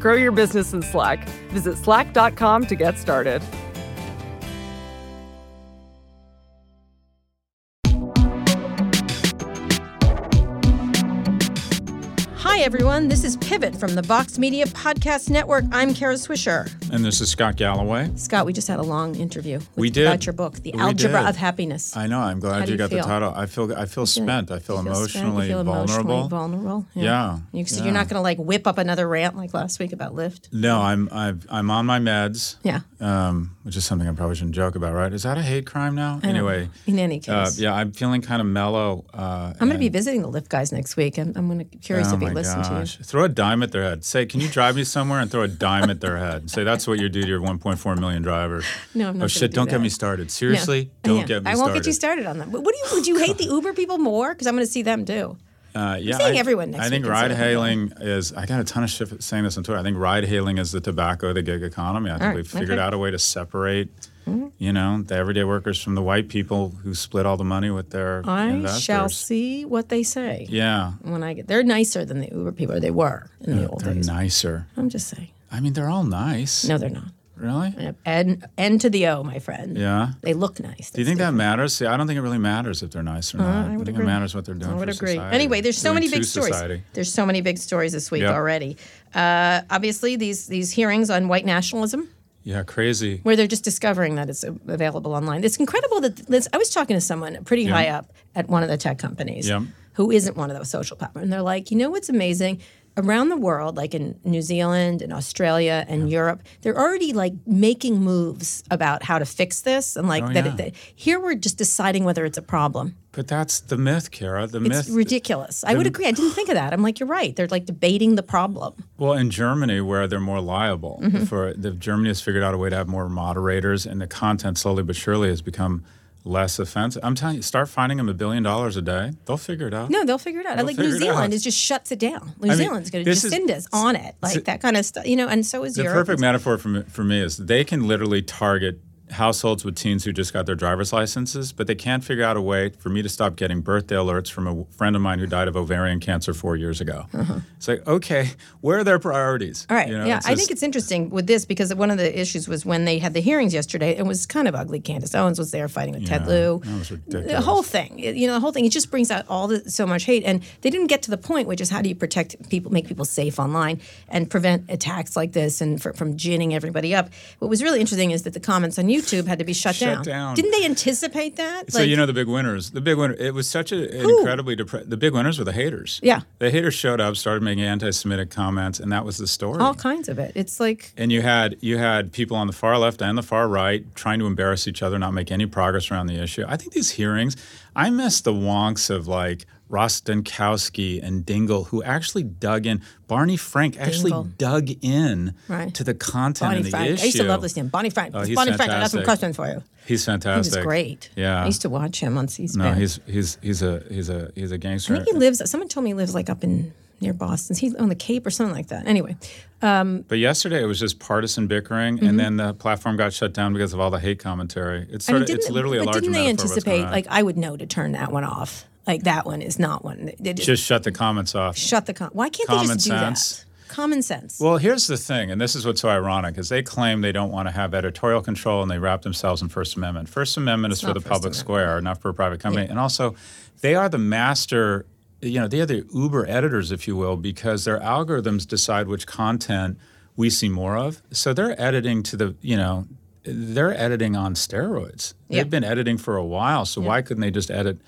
Grow your business in Slack. Visit slack.com to get started. Hi, everyone. This is Pivot from the Vox Media Podcast Network. I'm Kara Swisher. And this is Scott Galloway. Scott, we just had a long interview with, We did. about your book, The We Algebra did. of Happiness. I know. I'm glad you you got feel? the title. I feel. I feel spent. I feel, spent- emotionally feel vulnerable. Emotionally vulnerable. Yeah, You, so yeah. you're not going to like whip up another rant like last week about Lyft. No, I'm. I've, I'm on my meds. Yeah. Um, which is something I probably shouldn't joke about, right? Is that a hate crime now? Anyway. know. In any Uh, case. yeah, I'm feeling kind of mellow. Uh, I'm going to be visiting the Lyft guys next week. I'm, I'm going to curious Oh if you listen gosh! to you. Throw a dime at their head. Say, "Can you drive me somewhere?" And throw a dime at their head. Say, "That's what you do to your 1.4 million drivers." No, I'm not Oh shit! do Don't get me started. Seriously, Yeah. don't Yeah. get me started. I won't get you started on that. But what do you? Would you hate the Uber people more? Because I'm going to see them too. Uh, yeah, saying I, everyone next I think ride hailing is. I got a ton of shit saying this on Twitter. I think ride hailing is the tobacco of the gig economy. I think right, we've figured okay. Mm-hmm. out a way to separate, you know, the everyday workers from the white people who split all the money with their I investors. shall see what they say. Yeah, When I get, they're nicer than the Uber people. Or they were in the old they're days. nicer. I'm just saying. I mean, they're all nice. No, they're not. Really? N, N to the O, my friend. Yeah. They look nice. Do you think that matters? See, I don't think it really matters if they're nice or not. Uh, I I, would think agree. it matters what they're doing I would agree. society. Anyway, there's so Doing many big stories. society. There's so many big stories this week Yep. already. Uh, obviously, these these hearings on white nationalism, Yeah, crazy. where they're just discovering that it's available online. It's incredible that this, I was talking to someone pretty high up at one of the tech companies Yep. who isn't one of those social platforms, and they're like, you know what's amazing? Around the world, like in New Zealand and Australia and Europe, they're already like making moves about how to fix this, and like Oh, that, yeah. it, that. Here we're just deciding whether it's a problem. But that's the myth, Kara. The It's myth. It's ridiculous. I would agree. I didn't think of that. I'm like, you're right. They're like debating the problem. Well, in Germany, where they're more liable, Mm-hmm. for the Germany has figured out a way to have more moderators, and the content slowly but surely has become less offensive. I'm telling you, start finding them a billion dollars a day, they'll figure it out. No, they'll figure it out. They'll like New Zealand is just shuts it down. New I mean, Zealand's going to just is- Jacinda's on it, like that kind of stuff. You know, and so is the Europe. perfect metaphor for me, for me is they can literally target households with teens who just got their driver's licenses, but they can't figure out a way for me to stop getting birthday alerts from a friend of mine who died of ovarian cancer four years ago. It's like, okay, where are their priorities? Uh-huh. All right. You know, yeah, it's I think it's interesting with this because one of the issues was when they had the hearings yesterday. It was kind of ugly. Candace Owens was there fighting with Ted Yeah, Lieu. that was The whole thing, you know, the whole thing. It just brings out all the so much hate, and they didn't get to the point, which is how do you protect people, make people safe online, and prevent attacks like this, and fr- from ginning everybody up. What was really interesting is that the comments on YouTube had to be shut, Shut down. Didn't they anticipate that? So you know the big winners. The big winner. It was such a, an incredibly depressed. The big winners were the haters. Yeah. The haters showed up, started making anti-Semitic comments, and that was the story. all kinds of it. It's like and you had you had people on the far left and the far right trying to embarrass each other, not make any progress around the issue. I think these hearings, I miss the wonks of like Rostenkowski and Dingell, who actually dug in. Barney Frank actually Dingell. dug in Right. to the content Bonnie and the Frank. issue. I used to love listening. Bonnie Frank. Oh, he's Bonnie Frank. I got some questions for you. He's He fantastic. was great. Yeah. I used to watch him on C-SPAN. No, he's he's he's a he's a he's a gangster. I think he lives. Someone told me he lives like up in near Boston. He's on the Cape or something like that. Anyway, But yesterday it was just partisan bickering, Mm-hmm. and then the platform got shut down because of all the hate commentary. It's I sort mean, of, it's literally a but larger didn't they metaphor of what's going anticipate? Like I would know to turn that one off. Like that one is not one. They just, just shut the comments off. shut the. Com- Why can't they Common just do sense. that? Common sense. Well, here's the thing, and this is what's so ironic, is they claim they don't want to have editorial control, and they wrap themselves in First Amendment. First Amendment is for the First public Amendment. square, not for a private company, and also they are the master you know, they are the Uber editors, if you will, because their algorithms decide which content we see more of. So they're editing to the, you know, they're editing on steroids. Yeah. They've been editing for a while, so why couldn't they just edit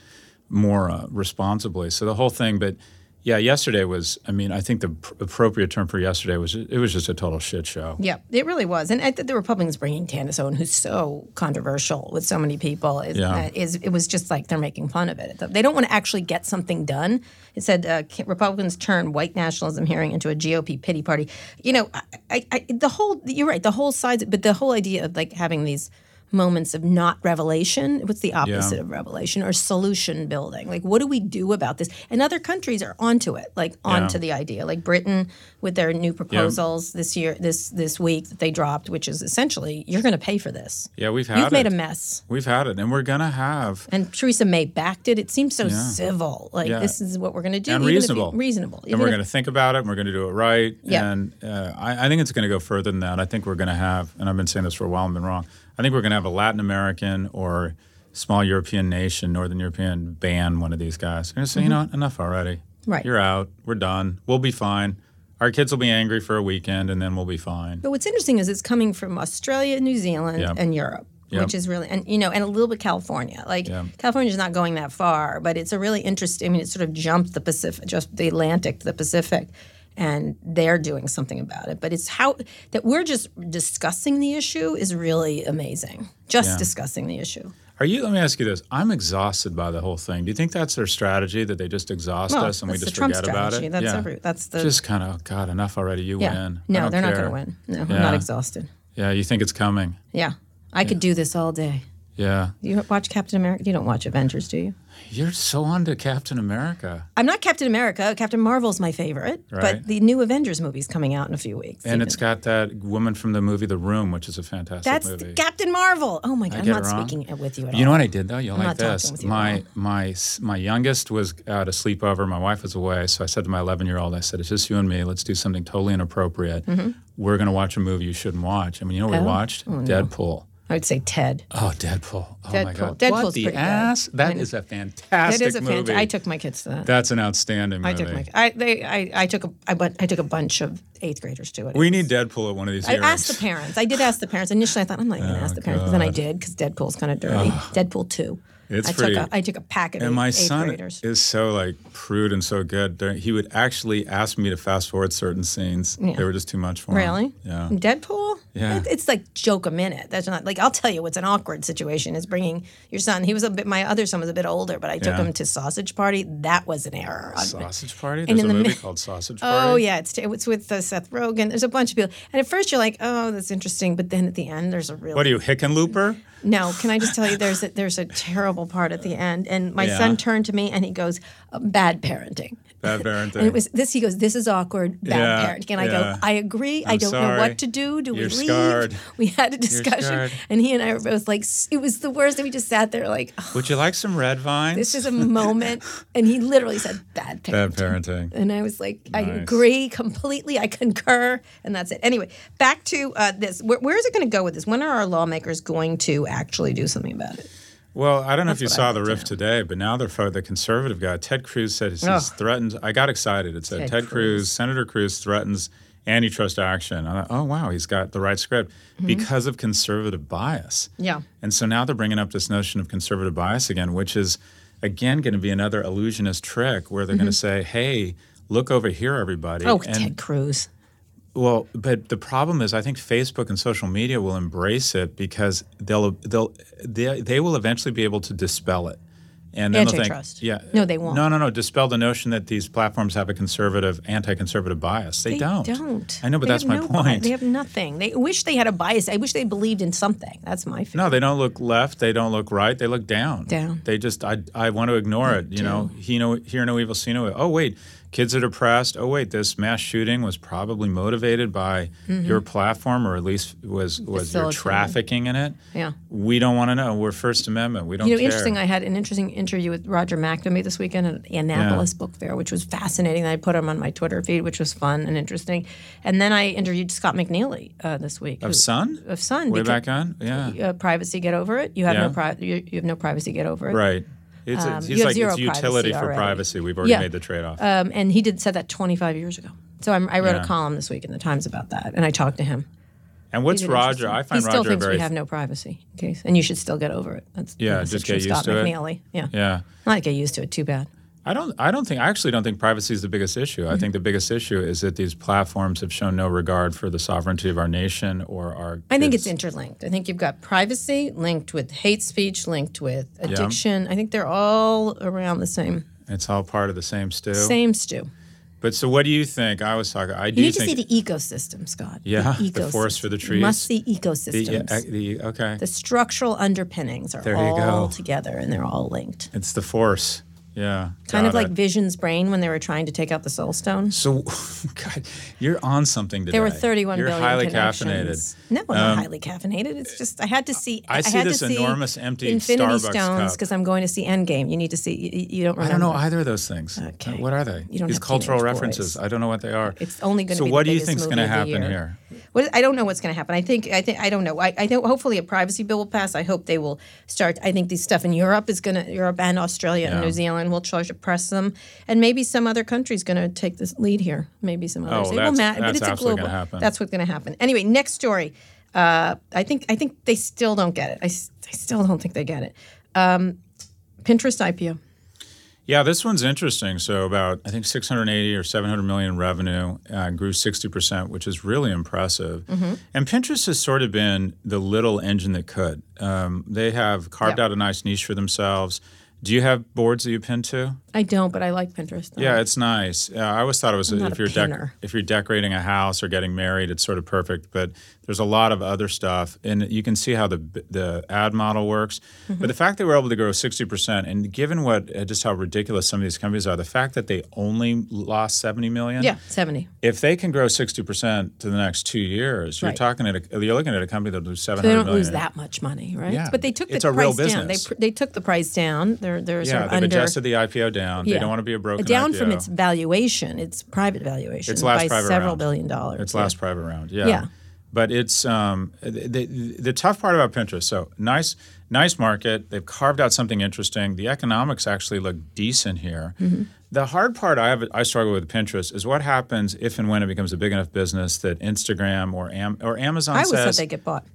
more uh, responsibly? So the whole thing, but yeah, yesterday was. I mean, I think the pr- appropriate term for yesterday was it was just a total shit show. Yeah, it really was, and I the Republicans bringing Candace Owen, who's so controversial with so many people, is, Yeah. uh, is it was just like they're making fun of it. They don't want to actually get something done. It said uh, Republicans turn white nationalism hearing into a GOP pity party. You know, I, I, I, the whole you're right, the whole sides, but the whole idea of like having these moments of not revelation what's the opposite Yeah. of revelation or solution building like what do we do about this and other countries are onto it like onto the idea like britain with their new proposals this year this this week that they dropped which is essentially you're going to pay for this Yeah, we've had you've it. made a mess We've had it, and we're gonna have and Theresa May backed it. It seemed so civil. Like Yeah. this is what we're going to do. and even if you- reasonable. reasonable. And Even we're if- going to think about it. and We're going to do it right. Yeah. And uh, I, I think it's going to go further than that. I think we're going to have, and I've been saying this for a while and been wrong. I think we're going to have a Latin American or small European nation, Northern European, ban one of these guys. They're going to say, you know what, enough already. Mm-hmm. Right. You're out. We're done. We'll be fine. Our kids will be angry for a weekend, and then we'll be fine. But what's interesting is it's coming from Australia, New Zealand, Yep. and Europe, Yep. which is really and you know, and a little bit California. Like Yeah. California's not going that far, but it's a really interesting. I mean, it sort of jumped the Pacific, just the Atlantic to the Pacific, and they're doing something about it. But it's how that we're just discussing the issue is really amazing. Just Yeah. discussing the issue. Are you? Let me ask you this. I'm exhausted by the whole thing. Do you think that's their strategy that they just exhaust Well, us and we just Trump forget about strategy. it? That's yeah. every- that's the- just kind of God. Enough already. You Yeah. win. No, they're not going to win. No, I'm not exhausted. Yeah, you think it's coming. Yeah. I could do this all day. Yeah. You watch Captain America? You don't watch Avengers, do you? You're so on to Captain America. I'm not Captain America. Captain Marvel's my favorite, Right. but the new Avengers movie's coming out in a few weeks. And it's got that woman from the movie The Room, which is a fantastic that's movie. Captain Marvel. Oh my god, I'm not speaking with you at all. you know what I did though? You'll I'm like this. you My my my youngest was at a sleepover. My wife was away, so I said to my 11 year old, I said, "It's just you and me. Let's do something totally inappropriate. We're going to watch a movie you shouldn't watch." I mean, you know what we Mm-hmm. Oh? watched? Deadpool. I would say Ted. Oh, Deadpool. Oh my Deadpool. God. Deadpool's what the pretty good. ass? I That is a fantastic That is a movie. fantastic. I took my kids to that. That's an outstanding movie. I took my. I they. I, I took a. I went. I took a bunch of eighth graders to it. We need Deadpool at one of these I hearings. asked the parents. I did ask the parents. Initially, I thought I'm not even going to oh, ask the parents, but then I did because Deadpool's kind of dirty. Deadpool two. It's I pretty- took a. I took a pack of And my son graders. is so like prude and so good. He would actually ask me to fast forward certain scenes. They were just too much for him. Really? Yeah. Deadpool? Yeah. It's like joke a minute. That's not like I'll tell you what's an awkward situation is bringing your son. He was a bit. My other son was a bit older, but I took Yeah. him to Sausage Party. That was an error. Sausage Party. And There's in a the movie mi- called Sausage Party. Oh yeah, it's it's with uh, Seth Rogen. There's a bunch of people, and at first you're like, oh, that's interesting, but then at the end there's a real. What are you, Hickenlooper? No, can I just tell you there's a, there's a terrible part at the end, and my Yeah. son turned to me and he goes, "Bad parenting." Bad parenting. And it was this. He goes, "This is awkward, bad Yeah, parenting." And I yeah. go, "I agree. I I'm don't know what to do. Do You're we leave?" scarred. We had a discussion, and he and I were both like, "It was the worst." And we just sat there like, "Oh, Would you like some red vines? "This is a moment," and he literally said, "Bad parenting." Bad parenting. And I was like, I Nice. agree completely. I concur. And that's it. Anyway, back to uh, this. Where, where is it going to go with this? When are our lawmakers going to actually do something about it? Well, I don't know if you saw the riff today, but now they're fo- the conservative guy, Ted Cruz, said he's, he's threatened. I got excited. It said Ted Ted, Cruz. Cruz, Senator Cruz threatens antitrust action. I thought, oh wow, he's got the right script Mm-hmm. because of conservative bias. Yeah. And so now they're bringing up this notion of conservative bias again, which is again going to be another illusionist trick where they're going to say, "Hey, look over here, everybody." Mm-hmm. Oh, and, Ted Cruz. Well, but the problem is, I think Facebook and social media will embrace it because they'll they'll they, they will eventually be able to dispel it, and then Antitrust. they'll think, yeah, No, they won't. No, no, no, dispel the notion that these platforms have a conservative, anti-conservative bias. They, They don't. They don't. I know, but They that's my no bi- point. They have nothing. They wish they had a bias. I wish they believed in something. That's my feeling. no, they don't look left. They don't look right. They look down. Down. They just, I, I want to ignore it. You know, he no, hear no evil, see no. ill. Oh wait, kids are depressed. Oh wait, this mass shooting was probably motivated by your platform, or at least was was your trafficking in it. Yeah. We don't want to know. We're First Amendment. We don't You know, care. interesting. I had an interesting interview with Roger McNamee this weekend at Annapolis Book Fair, which was fascinating. I put him on my Twitter feed, which was fun and interesting. And then I interviewed Scott McNealy uh, this week. of who- Sun. Of Sun. Way back on. Yeah. uh, privacy, get over it. You have Yeah. no pri- you, you have no privacy, get over it. Right. It's, Um, he's you have like it's utility for privacy. We've already Yeah. made the trade-off. Um, and he did said that 25 years ago. So I'm, I wrote Yeah. a column this week in the Times about that, and I talked to him. and what's Roger? I find he still Roger thinks very we have no privacy. Okay, and you should still get over it. That's Yeah, that's just get used Scott to it. McNealy. Yeah, yeah. not get used to it. Too bad. I don't. I don't think. I actually don't think privacy is the biggest issue. Mm-hmm. I think the biggest issue is that these platforms have shown no regard for the sovereignty of our nation or our. I think it's interlinked. I think you've got privacy linked with hate speech, linked with addiction. I think they're all around the same It's all part of the same stew. same stew. But so, what do you think? I was talking. I do You need to see the ecosystem, Scott. Yeah, the ecosystem. forest for the You must trees. see the, ecosystems. uh, the okay. the structural underpinnings are There you all go. together and they're all linked. it's the force. Yeah. Kind of like it. Vision's brain when they were trying to take out the soul stone. So, God, you're on something today. There were 31 you're billion highly caffeinated. No, I'm not Um, highly caffeinated. It's just I had to see. I see had this to see enormous empty Infinity Starbucks Stones because I'm going to see Endgame. You need to see. You, you don't know I don't know either of those things. Okay. What are they? You don't These cultural references. boys. I don't know what they are. It's only going to be so be. what do you biggest think's going to happen here? What, I don't know what's going to happen. I think. I think. I don't know. I, I think hopefully a privacy bill will pass. I hope they will start. I think these stuff in Europe is going to Europe and Australia and New Zealand will try to press them, and maybe some other countries going to take this lead here. Maybe some others. Oh, It will that's- matter, but that's it's a global. That's what's going to happen. Anyway, next story. Uh, I think. I think they still don't get it. I, I still don't think they get it. Um, Pinterest IPO. Yeah, this one's interesting. So about I think 680 or 700 million revenue, uh, grew 60 percent, which is really impressive. Mm-hmm. And Pinterest has sort of been the little engine that could. Um, they have carved Yeah. out a nice niche for themselves. Do you have boards that you pin to? I don't, but I like Pinterest. Yeah, it's nice. Uh, I always thought it was I'm if a you're dec- if you're decorating a house or getting married, it's sort of perfect. But there's a lot of other stuff, and you can see how the the ad model works. Mm-hmm. But the fact that we're able to grow 60 percent, and given what uh, just how ridiculous some of these companies are, the fact that they only lost 70 million. Yeah, seventy. If they can grow 60 percent to the next two years, you're talking at a, you're looking at a company that will lose 700 They don't million. lose that much money, right? Yeah. But they took the It's a real price down. They pr- they took the price down. They're they're sort Yeah, of they've under adjusted the IPO down. Yeah. They don't want to be a broken down IPO. from its valuation, its private valuation Its last by private several round. billion dollars. Its yeah. last private round, yeah. Yeah. But it's um, the, the, the tough part about Pinterest. So nice, nice market. They've carved out something interesting. The economics actually look decent here. Mm-hmm. The hard part I have, I struggle with Pinterest is what happens if and when it becomes a big enough business that Instagram or Am- or Amazon I always says. thought they get bought.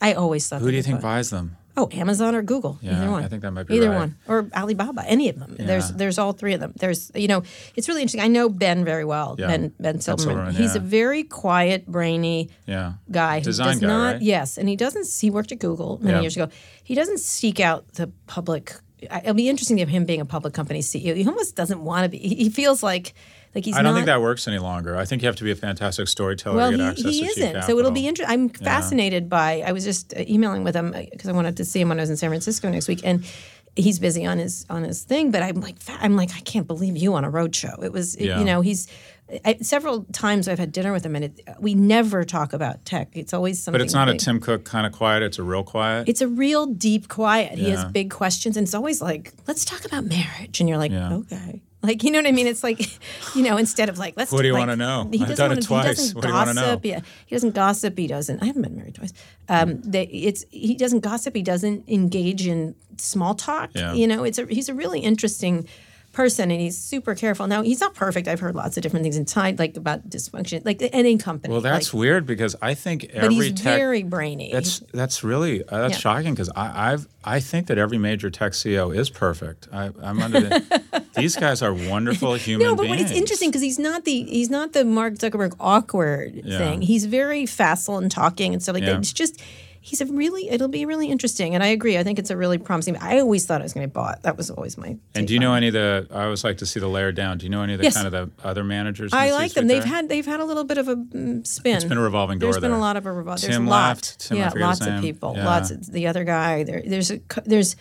I always thought. who do you think bought. buys them? Oh, Amazon or Google, Yeah, either one. I think that might be either right. one, or Alibaba, any of them. There's Yeah. there's all three of them. There's you know, it's really interesting. I know Ben very well. Yeah. Ben Ben Silbermann. Silbermann, He's a very quiet, brainy Yeah. guy who Design does guy, not right? yes and he doesn't he worked at google many years ago he doesn't seek out the public it'll be interesting of him being a public company ceo he almost doesn't want to be he feels like like he's I don't not think that works any longer. I think you have to be a fantastic storyteller well to get he, access he to isn't so it'll be interesting i'm fascinated by i was just uh, emailing with him because i wanted to see him when i was in san francisco next week and he's busy on his on his thing but i'm like i'm like i can't believe you on a road show it was Yeah. you know he's I, several times I've had dinner with him, and it, we never talk about tech. It's always something. But it's not a. Tim Cook kind of quiet. It's a real quiet. It's a real deep quiet. He has big questions, and it's always like, "Let's talk about marriage," and you're like, Yeah. "Okay." Like you know what I mean? It's like, you know, instead of like, let's. What do you like, wanna know? He I've doesn't done it wanna- twice. He doesn't What do you wanna know? gossip. Yeah, he doesn't gossip. He doesn't. I haven't been married twice. Um, they, it's he doesn't gossip. He doesn't engage in small talk. Yeah. You know, it's a he's a really interesting person and he's super careful. Now he's not perfect. I've heard lots of different things inside, like about dysfunction, like any company. well, that's like, weird because I think every But he's tech very brainy. That's that's really uh, that's Yeah. shocking because I I've I think that every major tech CEO is perfect. I, I'm under the, these guys are wonderful human No, but beings. what it's interesting because he's not the he's not the Mark Zuckerberg awkward Yeah. thing. He's very facile and talking and stuff like Yeah. that. It's just he's a really it'll be really interesting. And I agree. I think it's a really promising. I always thought I was going to be bought. That was always my. And do you know it. any of the? I always like to see the layer down. Do you know any of the Yes. kind of the other managers? I the like them. They've there? had they've had a little bit of a mm, spin. It's been a revolving door There's been a lot of a revolving. There's Tim a lot. left. Tim, yeah, lots of people. Yeah. Lots. Of, the other guy. There, there's a there's.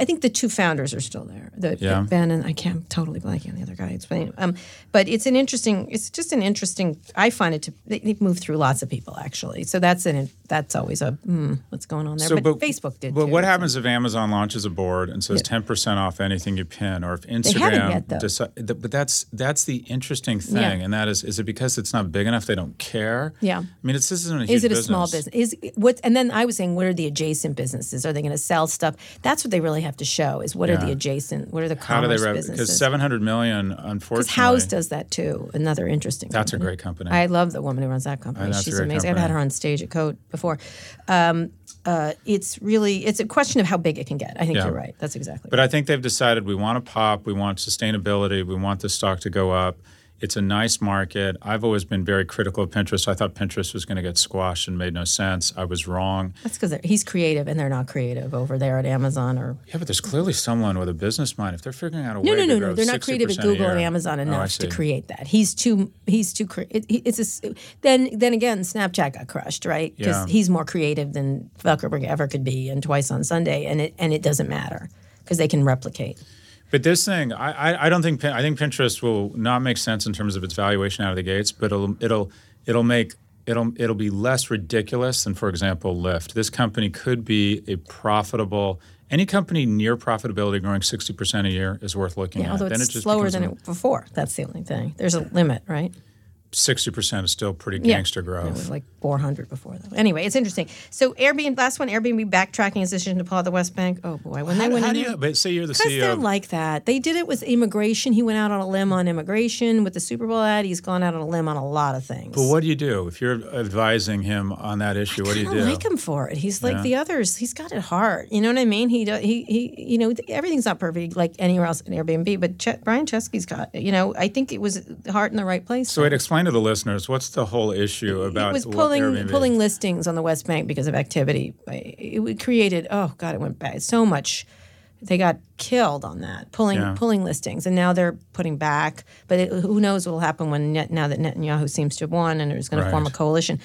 I think the two founders are still there. The, Yeah. Ben and I can't I'm totally blanking on the other guy. Explaining, um, but it's an interesting. It's just an interesting. I find it to. They, they've moved through lots of people actually. So that's an. That's always a. Hmm, what's going on there? So, but, Facebook did. But too, what so. happens if Amazon launches a board and says ten percent off anything you pin, or if Instagram? yet, though. deci- th- but that's that's the interesting thing, Yeah. and that is is it because it's not big enough they don't care? Yeah. I mean, it's this isn't a huge Is it a business. small business? Is what? And then I was saying, what are the adjacent businesses? Are they going to sell stuff? That's what they really have to show is what are the adjacent, what are the How do they rev? businesses? Because seven hundred million, Because unfortunately, Houzz does that too. Another interesting. That's a great company. I love the woman who runs that company. I know, it's a She's amazing. I've had her on stage at Code before. Um, uh, it's really it's a question of how big it can get. I think Yeah. you're right. That's exactly. But I think they've decided we want to pop, we want sustainability, we want the stock to go up. It's a nice market. I've always been very critical of Pinterest. I thought Pinterest was going to get squashed and made no sense. I was wrong. That's because he's creative and they're not creative over there at Amazon or. Yeah, but there's clearly someone with a business mind. If they're figuring out a No, way no, to no, no. They're not creative at Google and Amazon Oh, enough to create that. He's too. He's too. cre- It, it's a, then then again, Snapchat got crushed, right? Because Yeah. he's more creative than Zuckerberg ever could be, and twice on Sunday, and it and it doesn't matter because they can replicate. But this thing, I, I, I don't think I think Pinterest will not make sense in terms of its valuation out of the gates, but it'll it'll it'll make it'll it'll be less ridiculous than, for example, Lyft. This company could be a profitable. Any company near profitability growing sixty percent a year is worth looking Yeah, at. although it's it slower than a- it before. That's the only thing. There's a limit, right? Sixty percent is still pretty Yeah. gangster It growth. was like 400 before though. Anyway, it's interesting. So Airbnb, last one, Airbnb backtracking its decision to pull out the West Bank. Oh boy, when they how, went how in do you? But say you're the CEO. they're like that. They did it with immigration. He went out on a limb on immigration with the Super Bowl ad. He's gone out on a limb on a lot of things. but what do you do if you're advising him on that issue? What do you don't like him for it. He's like Yeah. the others. He's got it hard. You know what I mean? He do, he he. You know everything's not perfect like anywhere else in Airbnb. But Ch- Brian Chesky's got. You know I think it was heart in the right place. So wait, explain to the listeners what's the whole issue about it was pulling pulling listings on the West Bank because of activity. It, created oh god, it went bad so much. They got killed on that pulling Yeah. pulling listings, and now they're putting back. But it, who knows what will happen when now that Netanyahu seems to have won and is going to form a coalition.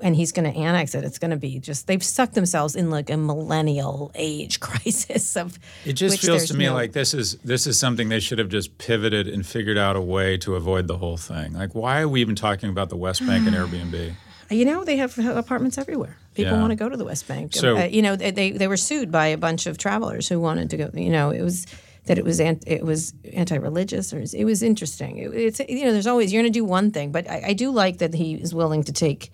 And he's going to annex it. It's going to be just they've sucked themselves in like a millennial age crisis of. It just feels to me no- like this is this is something they should have just pivoted and figured out a way to avoid the whole thing. Like, why are we even talking about the West Bank and Airbnb? You know, they have apartments everywhere. People Yeah. want to go to the West Bank. So- Uh, you know, they, they were sued by a bunch of travelers who wanted to go. You know, it was that it was ant, it was anti-religious or it was interesting. It, it's you know, there's always you're going to do one thing, but I, I do like that he is willing to take.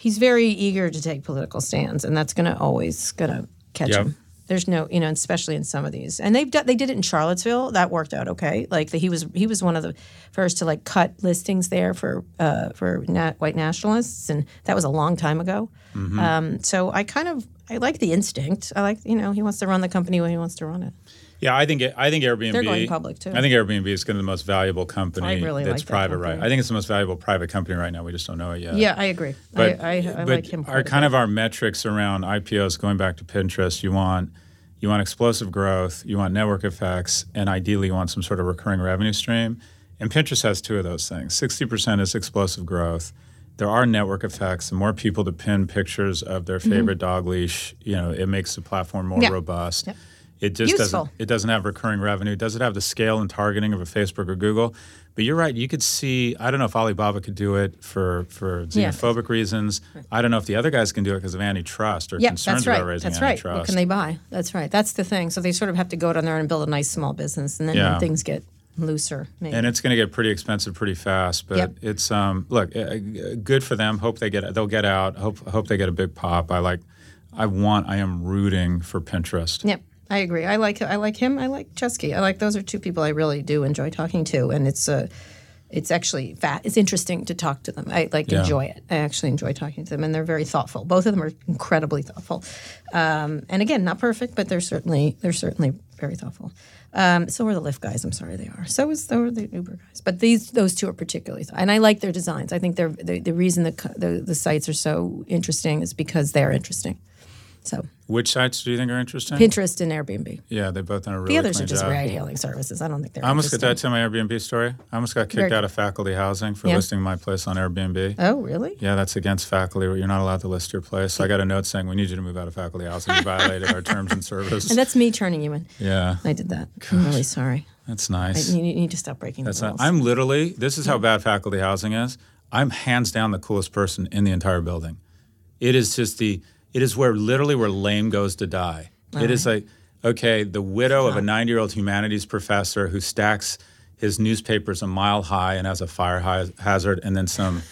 He's very eager to take political stands, and that's going to always going to catch Yep. him. There's no, you know, especially in some of these, and they've done, they did it in Charlottesville. That worked out okay. Like the, he was he was one of the first to like cut listings there for uh, for na- white nationalists, and that was a long time ago. Mm-hmm. Um, so I kind of I like the instinct. I like you know he wants to run the company when he wants to run it. Yeah, I think I think Airbnb. They're going public, too. I think Airbnb is going to be the most valuable company I really that's like that private right. company. I think it's the most valuable private company right now. We just don't know it yet. Yeah, I agree. But, I, I, I but like him. our kind of our metrics around IPOs, going back to Pinterest, you want you want explosive growth, you want network effects, and ideally you want some sort of recurring revenue stream. And Pinterest has two of those things. Sixty percent is explosive growth. There are network effects. The more people to pin pictures of their favorite dog leash, you know, it makes the platform more Mm-hmm. Yeah. robust. Yep. It just Useful. doesn't. It doesn't have recurring revenue. Does it have the scale and targeting of a Facebook or Google? But you're right. You could see. I don't know if Alibaba could do it for for Yeah. xenophobic reasons. I don't know if the other guys can do it because of antitrust or Yeah, concerns that's right. about raising That's right. antitrust. What can they buy? That's right. That's the thing. So they sort of have to go down there and build a nice small business, and then Yeah. things get looser, maybe. and it's going to get pretty expensive pretty fast. But Yep. it's um, look, uh, good for them. Hope they get they'll get out. Hope hope they get a big pop. I like. I want. I am rooting for Pinterest. Yep, I agree. I like I like him. I like Chesky. I like those are two people I really do enjoy talking to, and it's uh, it's actually fat. It's interesting to talk to them. I like Yeah. enjoy it. I actually enjoy talking to them, and they're very thoughtful. Both of them are incredibly thoughtful. Um, and again, not perfect, but they're certainly they're certainly very thoughtful. Um, so are the Lyft guys. I'm sorry, they are. So is so are the Uber guys. But these those two are particularly, th- and I like their designs. I think they're the, the reason the, the the sites are so interesting is because they're interesting. So Which sites do you think are interesting? Pinterest and Airbnb. yeah, they've both done a really The others are just job. ride hailing services. I don't think they're. I almost got that to my Airbnb story. I almost got kicked Very- out of faculty housing for Yeah. listing my place on Airbnb. Oh, really? Yeah, that's against faculty. You're not allowed to list your place. So I got a note saying we need you to move out of faculty housing. You violated our terms and service. And that's me turning you in. yeah, I did that. I'm really sorry. that's I, nice. you, you need to stop breaking That's the not, rules. I'm literally. This is how bad faculty housing is. I'm hands down the coolest person in the entire building. It is just the. It is where literally where lame goes to die. It is uh-huh. like okay, the widow of a 90 year old humanities professor who stacks his newspapers a mile high and has a fire hazard, and then some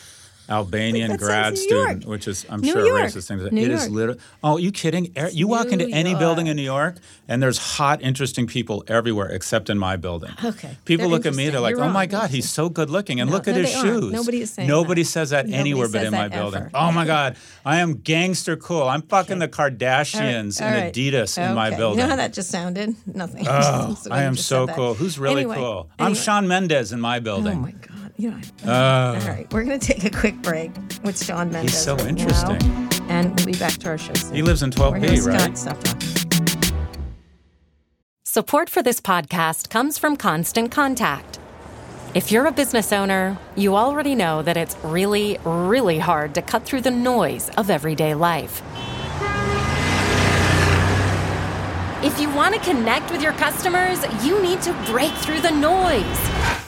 Albanian grad student, which is I'm New sure York. a racist thing. to say. New It is York. literally. Oh, you kidding? Er- You walk into New any building in New York, and there's hot, interesting people everywhere except in my building. Okay. People They're look at me, they're like, You're "Oh my. God, he's so good looking, and No, look at no, his they aren't. shoes." Nobody is saying Nobody that. says that Nobody anywhere but in my building. ever. Oh my God, I am gangster cool. I'm fucking the Kardashians All and right. Adidas in my building. You know how that just sounded? Nothing. Oh, I am so cool. Who's really cool? I'm. Shawn Mendes in my Oh building. my God. You know, uh. all right, we're going to take a quick break with Shawn Mendes. so right interesting. now, and we'll be back to our show soon. He lives in 12B, right? Scott. Stop talking. Support for this podcast comes from Constant Contact. If you're a business owner, you already know that it's really, really hard to cut through the noise of everyday life. If you want to connect with your customers, you need to break through the noise.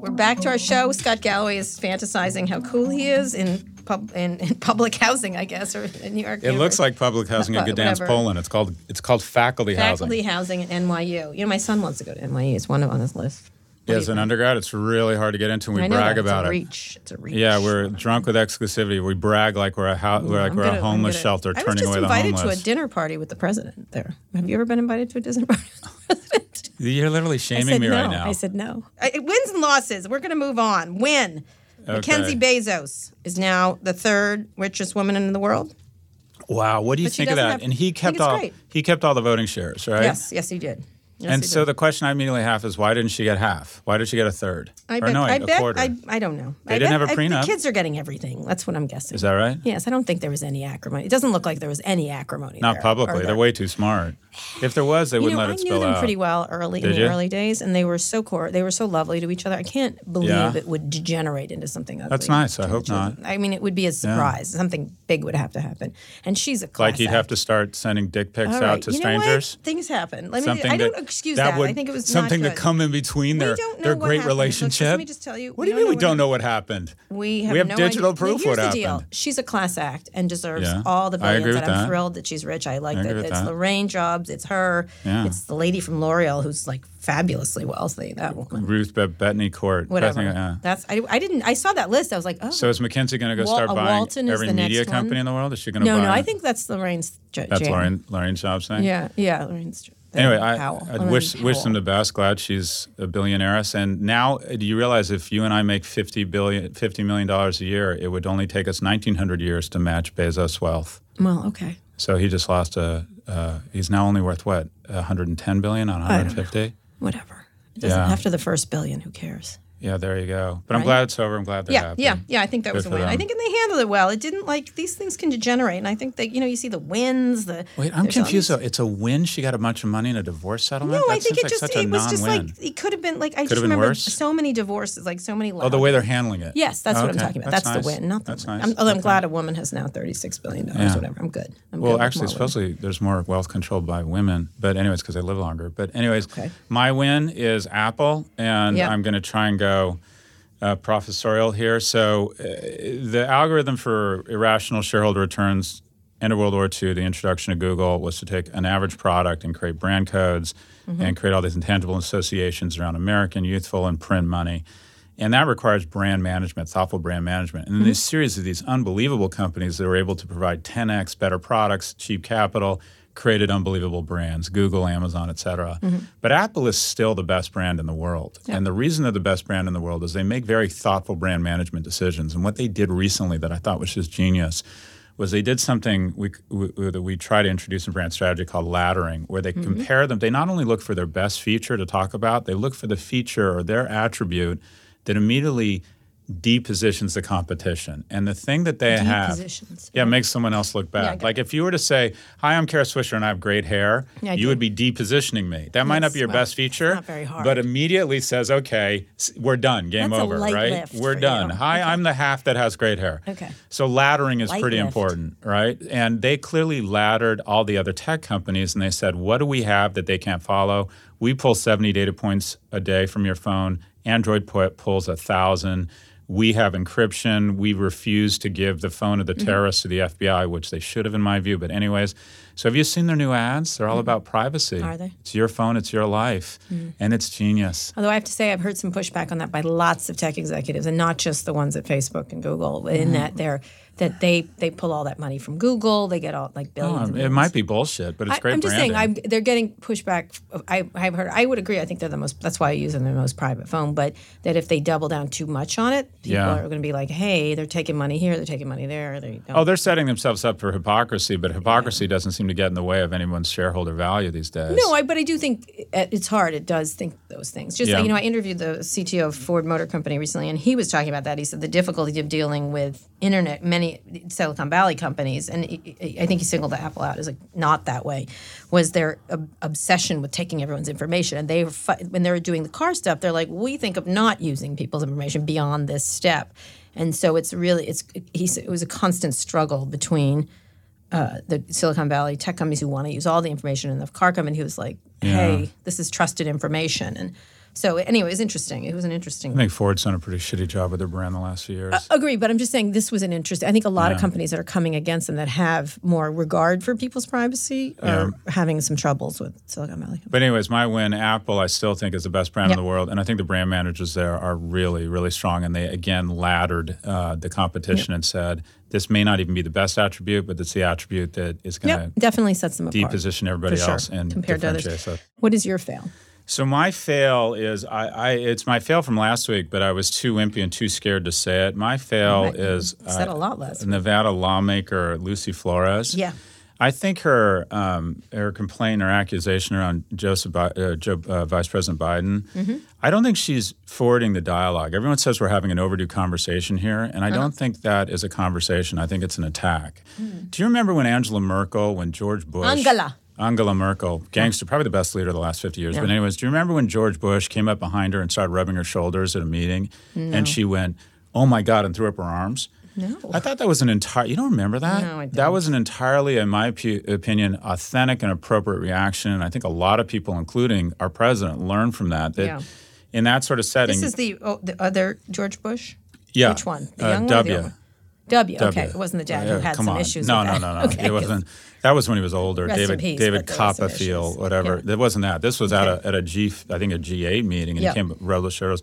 We're back to our show. Scott Galloway is fantasizing how cool he is in pub in, in public housing, I guess, or in New York. It looks like public housing in Gdansk. Poland. It's called it's called faculty, faculty housing. Faculty housing at NYU. You know, my son wants to go to NYU. It's one on his list. What do As an think? undergrad, it's really hard to get into, and we brag that. about it's a it. Reach. It's a reach. Yeah, we're drunk with exclusivity. We brag like we're a ho- we're like I'm we're gonna- a homeless gonna- shelter I was just invited to a dinner party with the president there. Have you ever been invited to a dinner party with the president? You're literally shaming me no. right now. I said no. I, it wins and losses. We're going to move on. Win. Mackenzie Bezos is now the third richest woman in the world. wow, what do you But think of that? have- and he kept all great. he kept all the voting shares, right? Yes, yes, he did. Yes, and he so did. the question I immediately have is why didn't she get half? Why did she get a third? I or bet, no, I a bet, quarter. I, I don't know. They I didn't bet, have a prenup? the kids are getting everything. That's what I'm guessing. Is that right? Yes, I don't think there was any acrimony. It doesn't look like there was any acrimony. Not there, publicly. They're there- way too smart. If there was, they You wouldn't know, let I it knew them out. pretty well early Did in you? the early days, and they were so core. They were so lovely to each other. I can't believe Yeah. it would degenerate into something ugly. That's nice. I hope not. I mean, it would be a surprise. Something big would have to happen. And she's a class Like he'd have to start sending dick pics All out to you know what? strangers. Things happen. Let me. Something I don't that, excuse that that. would I think it was something to come in between their their great happened. Look, relationship. let me just tell you, What do you mean we don't know what happened? We have, we have no digital idea. proof Here's what the deal. happened. She's a class act and deserves all the I billions. I'm thrilled that she's rich. I like that. It's. Lorraine Jobs. It's her. Yeah. It's the lady from L'Oreal who's like fabulously wealthy. That woman. Ruth Be- Bettencourt. Whatever. Bethany- yeah. That's I, I didn't I saw that list. I was like, oh. So is Mackenzie going to go Wal- start uh, buying Walton every media company one. in the world? Is she going to no, buy? no. I think that's Lorraine's. J- that's jam. Lorraine Lorraine Jobs thing. Yeah, yeah. Lorraine's. Anyway, I, Powell. I wish wish them the best. Glad she's a billionaireess. And now, uh, do you realize if you and I make 50 billion, 50 million dollars a year, it would only take us 1900 years to match Bezos' wealth. Well, okay. So he just lost a. Uh, he's now only worth what 110 billion on 150. Whatever. It doesn't, Yeah. After the first billion, who cares? Yeah, there you go. But I'm glad it's over. I'm glad they're Yeah, happy. yeah, yeah. I think that was a Good win. I think and they handled it well. It didn't like these things can degenerate, and I think that you know you see the wins. The Wait, I'm confused these- though. It's a win. She got a bunch of money in a divorce settlement. No, that I think it like just it was just like it could have been like I Could just remember worse? so many divorces, like so many. oh, the way they're handling it. Yes, that's what I'm talking about. that's That's, nice. the win, not the That's win. nice. I'm, although I'm glad a woman has now 36 billion dollars. Yeah. Whatever. I'm good. I'm Well, good actually, women. supposedly there's more wealth controlled by women, but anyways, because they live longer. But anyways, Okay. my win is Apple, and I'm going to try and go uh, professorial here. So, uh, the algorithm for irrational shareholder returns. End of World War II, the introduction of Google was to take an average product and create brand codes Mm-hmm. and create all these intangible associations around American, youthful, and print money. And that requires brand management, thoughtful brand management. And then Mm-hmm. this series of these unbelievable companies that were able to provide 10x better products, cheap capital, created unbelievable brands, Google, Amazon, et cetera. Mm-hmm. But Apple is still the best brand in the world. And the reason they're the best brand in the world is they make very thoughtful brand management decisions. And what they did recently that I thought was just genius was they did something we, we, that we try to introduce in brand strategy called laddering, where they compare them. They not only look for their best feature to talk about, they look for the feature or their attribute that immediately depositions the competition. And the thing that they have, yeah, makes someone else look bad. get like if you were to say, "Hi, I'm Kara Swisher and I have great hair," Yeah, you do. would be depositioning me. That might not be your well, best feature, not very hard. but immediately says, "Okay, we're done. Game That's over." right? We're done. you. Hi, I'm the half that has great hair. Okay. So laddering is Light pretty lift. important, right? And they clearly laddered all the other tech companies and they said, what do we have that they can't follow? We pull 70 data points a day from your phone. Android pu- pulls a thousand. We have encryption. We refuse to give the phone of Mm-hmm. the terrorists to the FBI, which they should have, in my view. But, anyways, so have you seen their new ads? They're all about privacy. Mm-hmm. Are they? It's your phone, it's your life, and it's genius. Although I have to say, I've heard some pushback on that by lots of tech executives, and not just the ones at Facebook and Google. Mm-hmm. In that they're that they they pull all that money from Google, they get all like oh, billions. Oh, it might be bullshit, but it's I, great I'm just branding. saying, I'm, they're getting pushback. I, I've heard. I would agree. I think they're the most. That's why I use them the most private phone. But that if they double down too much on it, people Yeah. are going to be like, "Hey, they're taking money here, they're taking money there." They. Oh, they're setting themselves up for hypocrisy, but hypocrisy doesn't seem to get in the way of anyone's shareholder value these days. No, I, but I do think eh, it's hard. It does think those things. Just Yeah. you know, I interviewed the CTO of Ford Motor Company recently, and he was talking about that. He said the difficulty of dealing with internet, many Silicon Valley companies, and I think he singled Apple out as like not that way, was their ob- obsession with taking everyone's information. And they when they were doing the car stuff, they're like, we think of not using people's information beyond this step. And so it's really it's he said it was a constant struggle between uh, the Silicon Valley tech companies who want to use all the information and the car company who was like, hey, this is trusted information. And so anyway, it was interesting. It was an interesting. I think Ford's done a pretty shitty job with their brand the last few years. Agree, but I'm just saying this was an interesting. I think a lot of companies that are coming against them that have more regard for people's privacy are having some troubles with Silicon Valley. but anyways, my win, Apple, I still think is the best brand Yep. in the world, and I think the brand managers there are really, really strong, and they again laddered uh, the competition and said this may not even be the best attribute, but it's the attribute that is going Yep, to definitely sets them apart. deposition everybody sure, else and compared to others. So, What is your fail? So my fail is I, I it's my fail from last week, but I was too wimpy and too scared to say it. My fail you is said uh, a lot week. Nevada lawmaker Lucy Flores. Yeah. I think her um, her complaint or accusation around Joseph Bi- uh, Joe, uh, Vice President Biden, Mm-hmm. I don't think she's forwarding the dialogue. Everyone says we're having an overdue conversation here, and I Uh-huh. don't think that is a conversation. I think it's an attack. Hmm. Do you remember when Angela Merkel, when George Bush, Angela. Angela Merkel, gangster, probably the best leader of the last 50 years. But, anyways, do you remember when George Bush came up behind her and started rubbing her shoulders at a meeting? And she went, Oh my God, and threw up her arms? No. I thought that was an entire. You don't remember that? No, I That don't. was an entirely, in my opi- opinion, authentic and appropriate reaction. And I think a lot of people, including our president, learned from that. That Yeah. in that sort of setting, This is the oh, the other George Bush. yeah, Which one? The uh, young one or the W. old one? W. Okay, it wasn't the dad Yeah, who had come some on. issues. No, with no, that. no, no. Okay, It wasn't. That was when he was older. Rest David peace, David but there were some Copperfield, whatever. Yeah. It wasn't that. This was at a at a G, I think a G eight meeting, and Yeah. he came the shoulders.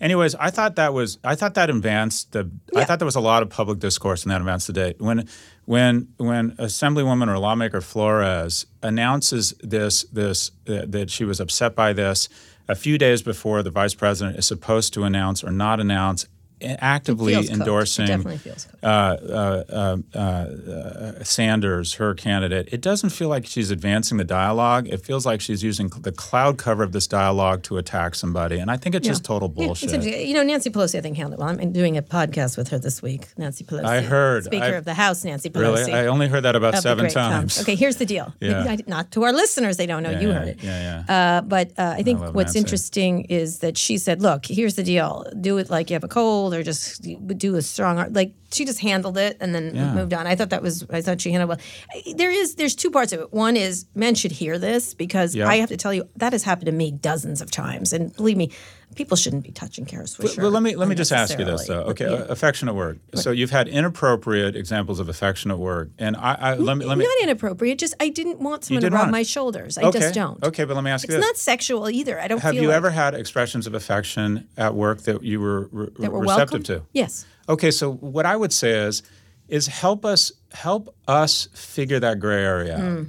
Anyways, I thought that was I thought that advanced the I thought there was a lot of public discourse in that advanced the date. When when when Assemblywoman or lawmaker Flores announces this this uh, that she was upset by this a few days before the vice president is supposed to announce or not announce actively Feels cooked. It endorsing definitely feels cooked. uh, uh, uh, Sanders, her candidate, it doesn't feel like she's advancing the dialogue. It feels like she's using the cloud cover of this dialogue to attack somebody. And I think it's just total bullshit. interesting. you know, Nancy Pelosi, I think, handled it well. I'm doing a podcast with her this week. Nancy Pelosi. I heard. Speaker I- of the House, Nancy Pelosi. really? I only heard that about seven times. Okay, here's the deal. Yeah. I- Not to our listeners, they don't know Yeah, you yeah, heard it. yeah, yeah. Uh, but uh, I think love what's Nancy. interesting is that she said, "Look, here's the deal. Do it like you have a cold, or just would do a strong, like she just handled it and then Yeah. moved on. I thought that was I thought she handled well. There is there's two parts of it. One is men should hear this because Yeah. I have to tell you that has happened to me dozens of times, and believe me, people shouldn't be touching Kara Swisher. Well, let me let me just ask you this though. Okay, uh, affectionate work. So you've had inappropriate examples of affectionate work, and I, I let me let me. Not inappropriate. Just I didn't want someone rub my shoulders. I okay, just don't. Okay, but let me ask It's you this: It's not sexual either. I don't Have you like ever had expressions of affection at work that you were re- that were receptive welcome. to? Yes. Okay, so what I would say is, is help us help us figure that gray area out.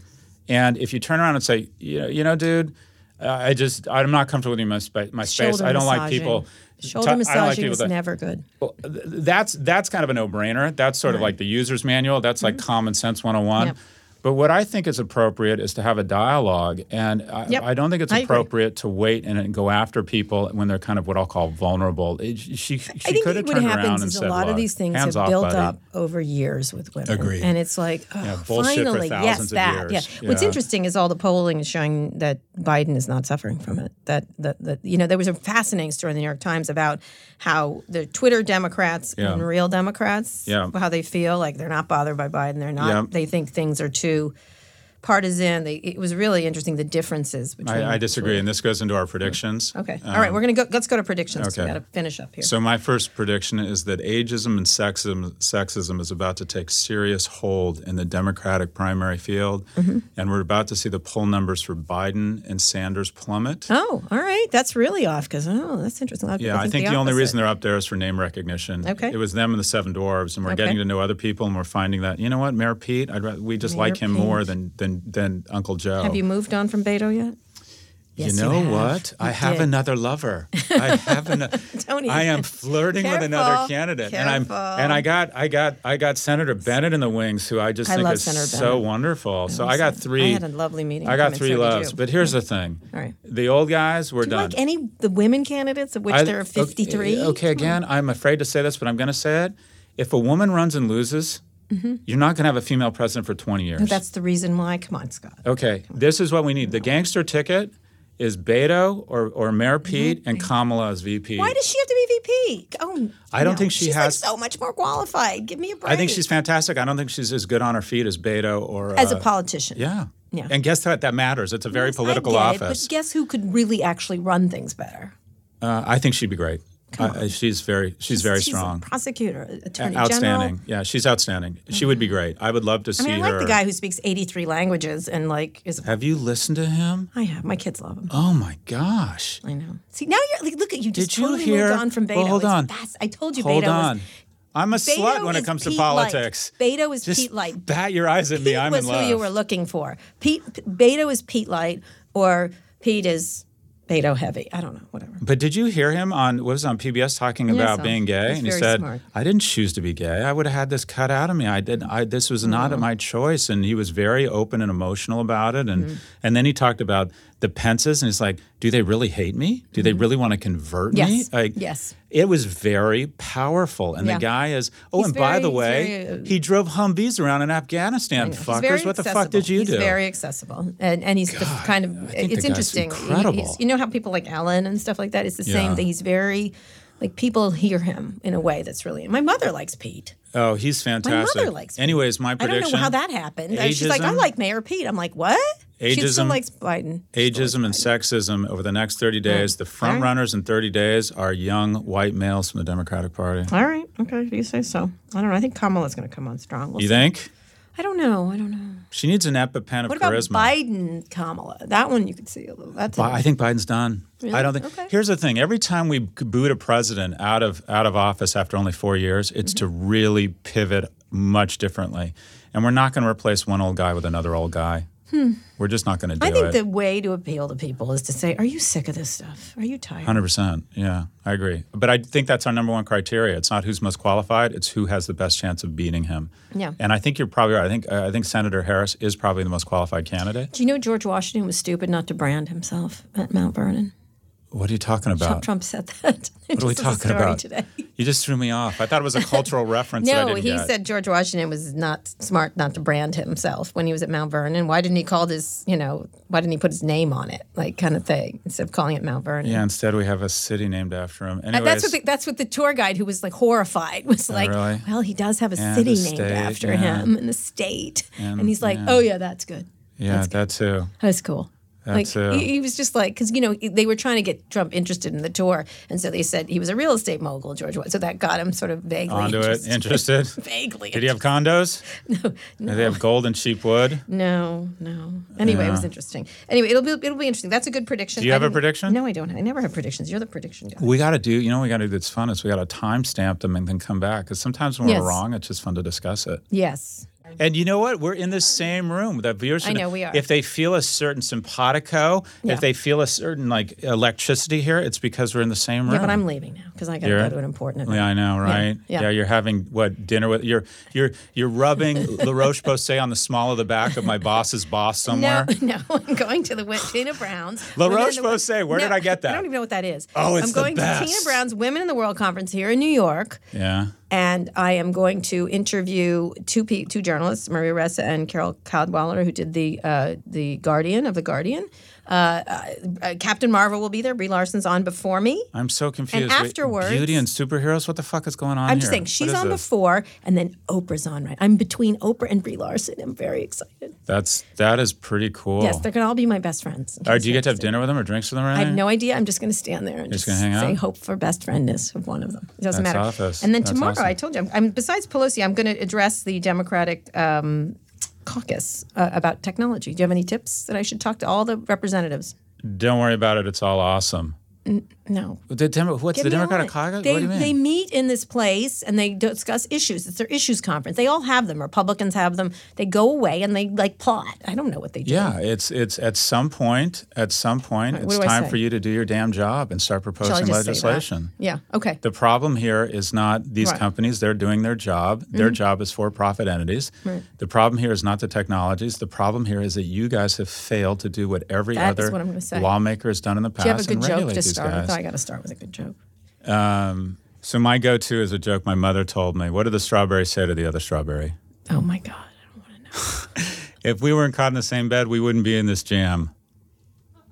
And if you turn around and say, you know, you know, dude, I just I'm not comfortable in my, spa- my space. Shoulder I don't like people. Shoulder I don't like is that- never good. that's that's kind of a no-brainer. That's sort of like the user's manual. That's like common sense 101. Mm-hmm. Yep. But what I think is appropriate is to have a dialogue, and I, Yep. I don't think it's I agree. appropriate to wait and, and go after people when they're kind of what I'll call vulnerable. It- she she I think could have what turned around happens and is a said, lot of these things hands have off, built buddy." up over years with women. Agreed. And it's like, oh, Yeah, finally, yes, that. years. Yeah. What's interesting is all the polling is showing that Biden is not suffering from it. That that, that you know, there was a fascinating story in the New York Times about how the Twitter Democrats Yeah. and real Democrats, Yeah. how they feel like they're not bothered by Biden. They're not. Yeah. They think things are too to partisan. They, it was really interesting the differences between. I, I disagree, and this goes into our predictions. Okay. All right. We're gonna go. Let's go to predictions. 'cause We Um, okay. got to finish up here. So my first prediction is that ageism and sexism, sexism is about to take serious hold in the Democratic primary field, Mm-hmm. and we're about to see the poll numbers for Biden and Sanders plummet. Oh, all right. That's really off because oh, that's interesting. A lot of Yeah, I think the, only reason they're up there is for name recognition. Okay. It was them and the Seven Dwarves, and we're Okay. getting to know other people, and we're finding that you know what, Mayor Pete, I'd rather, we just Mayor like him more Pete. than than than Uncle Joe. Have you moved on from Beto yet? Yes, you know have. what? I You have another lover. I have an, Don't I am even. flirting with another candidate, and I'm and I got I got I got Senator Bennet in the wings, who I just I think love is Senator so Bennet. wonderful. So I got three. I had a lovely meeting. I got three so loves, but here's the thing: All right. the old guys were done. Do you done. like any the women candidates, of which I- there are okay, 53? Okay, again, I'm afraid to say this, but I'm going to say it. If a woman runs and loses, you're not going to have a female president for 20 years. Mm-hmm. That's the reason why. Come on, Scott. okay, this is what we need. The gangster ticket is Beto or, or Mayor Pete and Kamala as VP. Mm-hmm. Why does she have to be VP? Oh, I don't no. think she she's has- like so much more qualified. Give me a break. I think she's fantastic. I don't think she's as good on her feet as Beto or as uh, a politician. Yeah. Yeah. And guess what? That matters. It's a very Yes, I political it, office. but guess who could really actually run things better? uh, I think she'd be great. Uh, she's very she's very she's strong. A prosecutor, attorney outstanding. general. Yeah, she's outstanding. She would be great. I would love to I see mean, I her. like the guy who speaks 83 languages and like is. Have you listened to him? I have my kids love him. Oh my gosh. I know. See now you're like, look at you. Just Did you totally hear? moved on from Beto. Well, hold on. I told you Hold Beto on. was. I'm a Beto slut when it comes to Pete Light. politics. Beto is Just Pete Light. bat your eyes at me. I'm was in who love. you were looking for. Pete Beto is Pete Light, or Pete is Beto heavy. I don't know. Whatever. But did you hear him on what was on PBS talking about saw. being gay? He's and he said, smart. "I didn't choose to be gay. I would have had this cut out of me. I didn't. I this was not Mm-hmm. my choice." And he was very open and emotional about it. And Mm-hmm. and then he talked about the Pences, and he's like, "Do they really hate me? Do they really want to convert me?" Mm-hmm. Yes. Like, Yes. It was very powerful. And Yeah. the guy is. Oh, He's and by the way, very, uh, he drove Humvees around in Afghanistan. He's Fuckers, what the fuck did you he's do? very accessible, and and he's the kind of. It's interesting. Incredible. he's- you know how people like Ellen and stuff like that. It's the Yeah. same thing. He's very. Like people hear him in a way that's really. My mother likes Pete. oh, he's fantastic. My mother likes. Anyways, my prediction. I don't know how that happened. And She's like, I like Mayor Pete. I'm like, what? She still Ageism- likes Biden. Ageism and sexism over the next 30 days. The front right. runners in 30 days are young white males from the Democratic Party. All right. Okay. If you say so. I don't know. I think Kamala's going to come on strong. We'll You see. think? I don't know. I don't know. She needs an EpiPen of What about charisma. Biden, Kamala? That one you could see a little. That's Bi- I think Biden's done. I don't think. Okay. Here's the thing: every time we boot a president out of out of office after only four years, it's to Mm-hmm. really pivot much differently. And we're not going to replace one old guy with another old guy. We're just not going to do it. I think it. the way to appeal to people is to say, "Are you sick of this stuff? Are you tired?" Hundred percent. Yeah, I agree. But I think that's our number one criteria. It's not who's most qualified; it's who has the best chance of beating him. Yeah. And I think you're probably right. I think uh, I think Senator Harris is probably the most qualified candidate. Do you know George Washington was stupid not to brand himself at Mount Vernon? What are you talking about? Trump, said that. What are we Just as a talking about? today? You just threw me off. I thought it was a cultural reference. that I No, he get. said George Washington was not smart not to brand himself when he was at Mount Vernon. Why didn't he call his, you know, why didn't he put his name on it, like kind of thing, instead of calling it Mount Vernon? Yeah, instead we have a city named after him. Uh, Anyways, that's what the, that's what the tour guide who was like horrified was like. really? Well, he does have a And city named state, after yeah. him in the state, and, And- he's like, yeah. "Oh yeah, that's good. yeah, that too. That's cool." Like That's, uh, he, he was just like because you know they were trying to get Trump interested in the tour, and so they said he was a real estate mogul, George. So that got him sort of vaguely Onto it. interested. Interested? vaguely. Did he have condos? No. Did they have gold and cheap wood? No, no. Anyway, it was interesting. Anyway, it'll be it'll be interesting. That's a good prediction. Do you I have a prediction? No, I don't. I never have predictions. You're the prediction guy. We got to do, you know, what we got to do that's fun is we got to timestamp them and then come back. Because sometimes when Yes. we're wrong, it's just fun to discuss it. Yes. And you know what? We're in the same room. The viewers. I know, we are. If they feel a certain simpatico, Yeah. if they feel a certain like electricity here, it's because we're in the same room. Yeah, but I'm leaving now because I got to go to an important event. Yeah, I know, right? yeah. you're having what dinner with you're you're you're rubbing La Roche Posay on the small of the back of my boss's boss somewhere. No, no, I'm going to the Tina Brown's. La Roche Posay. where did I get that? I don't even know what that is. Oh, it's I'm the going to Tina. Brown's Women in the World Conference here in New York. Yeah. And I am going to interview two two journalists, Maria Ressa and Carole Cadwalladr, who did the uh, the Guardian of the Guardian. Uh, uh, Captain Marvel will be there. Brie Larson's on before me. I'm so confused. Wait, afterwards- beauty and superheroes. What the fuck is going on I'm here? just saying she's on this? before, and then Oprah's on right. I'm between Oprah and Brie Larson. I'm very excited. That's that is pretty cool. Yes, they're gonna all be my best friends. in Or do you get to have dinner with them or drinks with them or I have no idea. I'm just going to stand there and Just just, gonna hang say out? hope for best friendness of one of them. It doesn't That's matter. office. And then That's tomorrow, awesome. I told you, I'm, I'm besides Pelosi, I'm going to address the Democratic um, caucus uh, about technology. Do you have any tips that I should talk to all the representatives? Don't worry about it. It's all awesome. No. The Demo- what's Give the Democratic caucus? They, what do you mean? they meet in this place and they discuss issues. It's their issues conference. They all have them. Republicans have them. They go away and they like plot. I don't know what they do. yeah, it's it's at some point. At some point, what it's time for you to do your damn job and start proposing just say that? legislation. Yeah. Okay. The problem here is not these Right. Mm-hmm. companies, they're doing their job. Their job is for profit entities. Right. The problem here is not the technologies. The problem here is that you guys have failed to do what every That other what I'm gonna say. lawmaker has done in the past do you have a good and joke regulate to these start guys. With? I got to start with a good joke. Um, so my go-to is a joke my mother told me. What did the strawberry say to the other strawberry? Oh my God. I don't want to know. If we weren't caught in the same bed, we wouldn't be in this jam.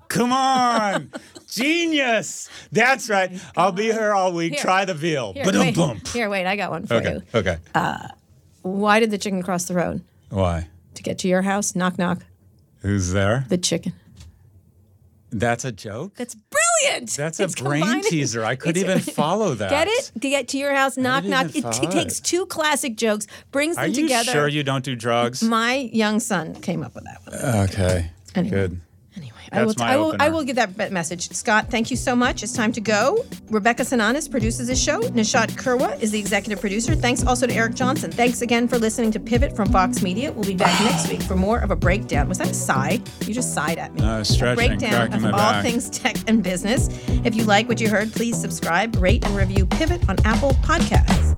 Come on, genius! That's right. I'll be here all week. Here. Try the veal. Here, Ba-dum wait, here, wait, I got one for Okay. you. Okay. Why did the chicken cross the road? Why? To get to your house? Knock, knock. Who's there? The chicken. That's a joke. That's brilliant. That's a It's brain combining- teaser. I couldn't even follow that. Get it? To get to your house, knock, knock. It, it takes two classic jokes, brings Are them you together. sure you don't do drugs? My young son came up with that one. Okay. Anyway. Good. I will, I will, I will give that message. Scott, thank you so much. It's time to go. Rebecca Sananes produces this show. Nishat Kurwa is the executive producer. Thanks also to Eric Johnson. Thanks again for listening to Pivot from Vox Media. We'll be back next week for more of a breakdown. Was that a sigh? You just sighed at me. No, was a stretching, breakdown of all back. things tech and business. If you like what you heard, please subscribe, rate, and review Pivot on Apple Podcasts.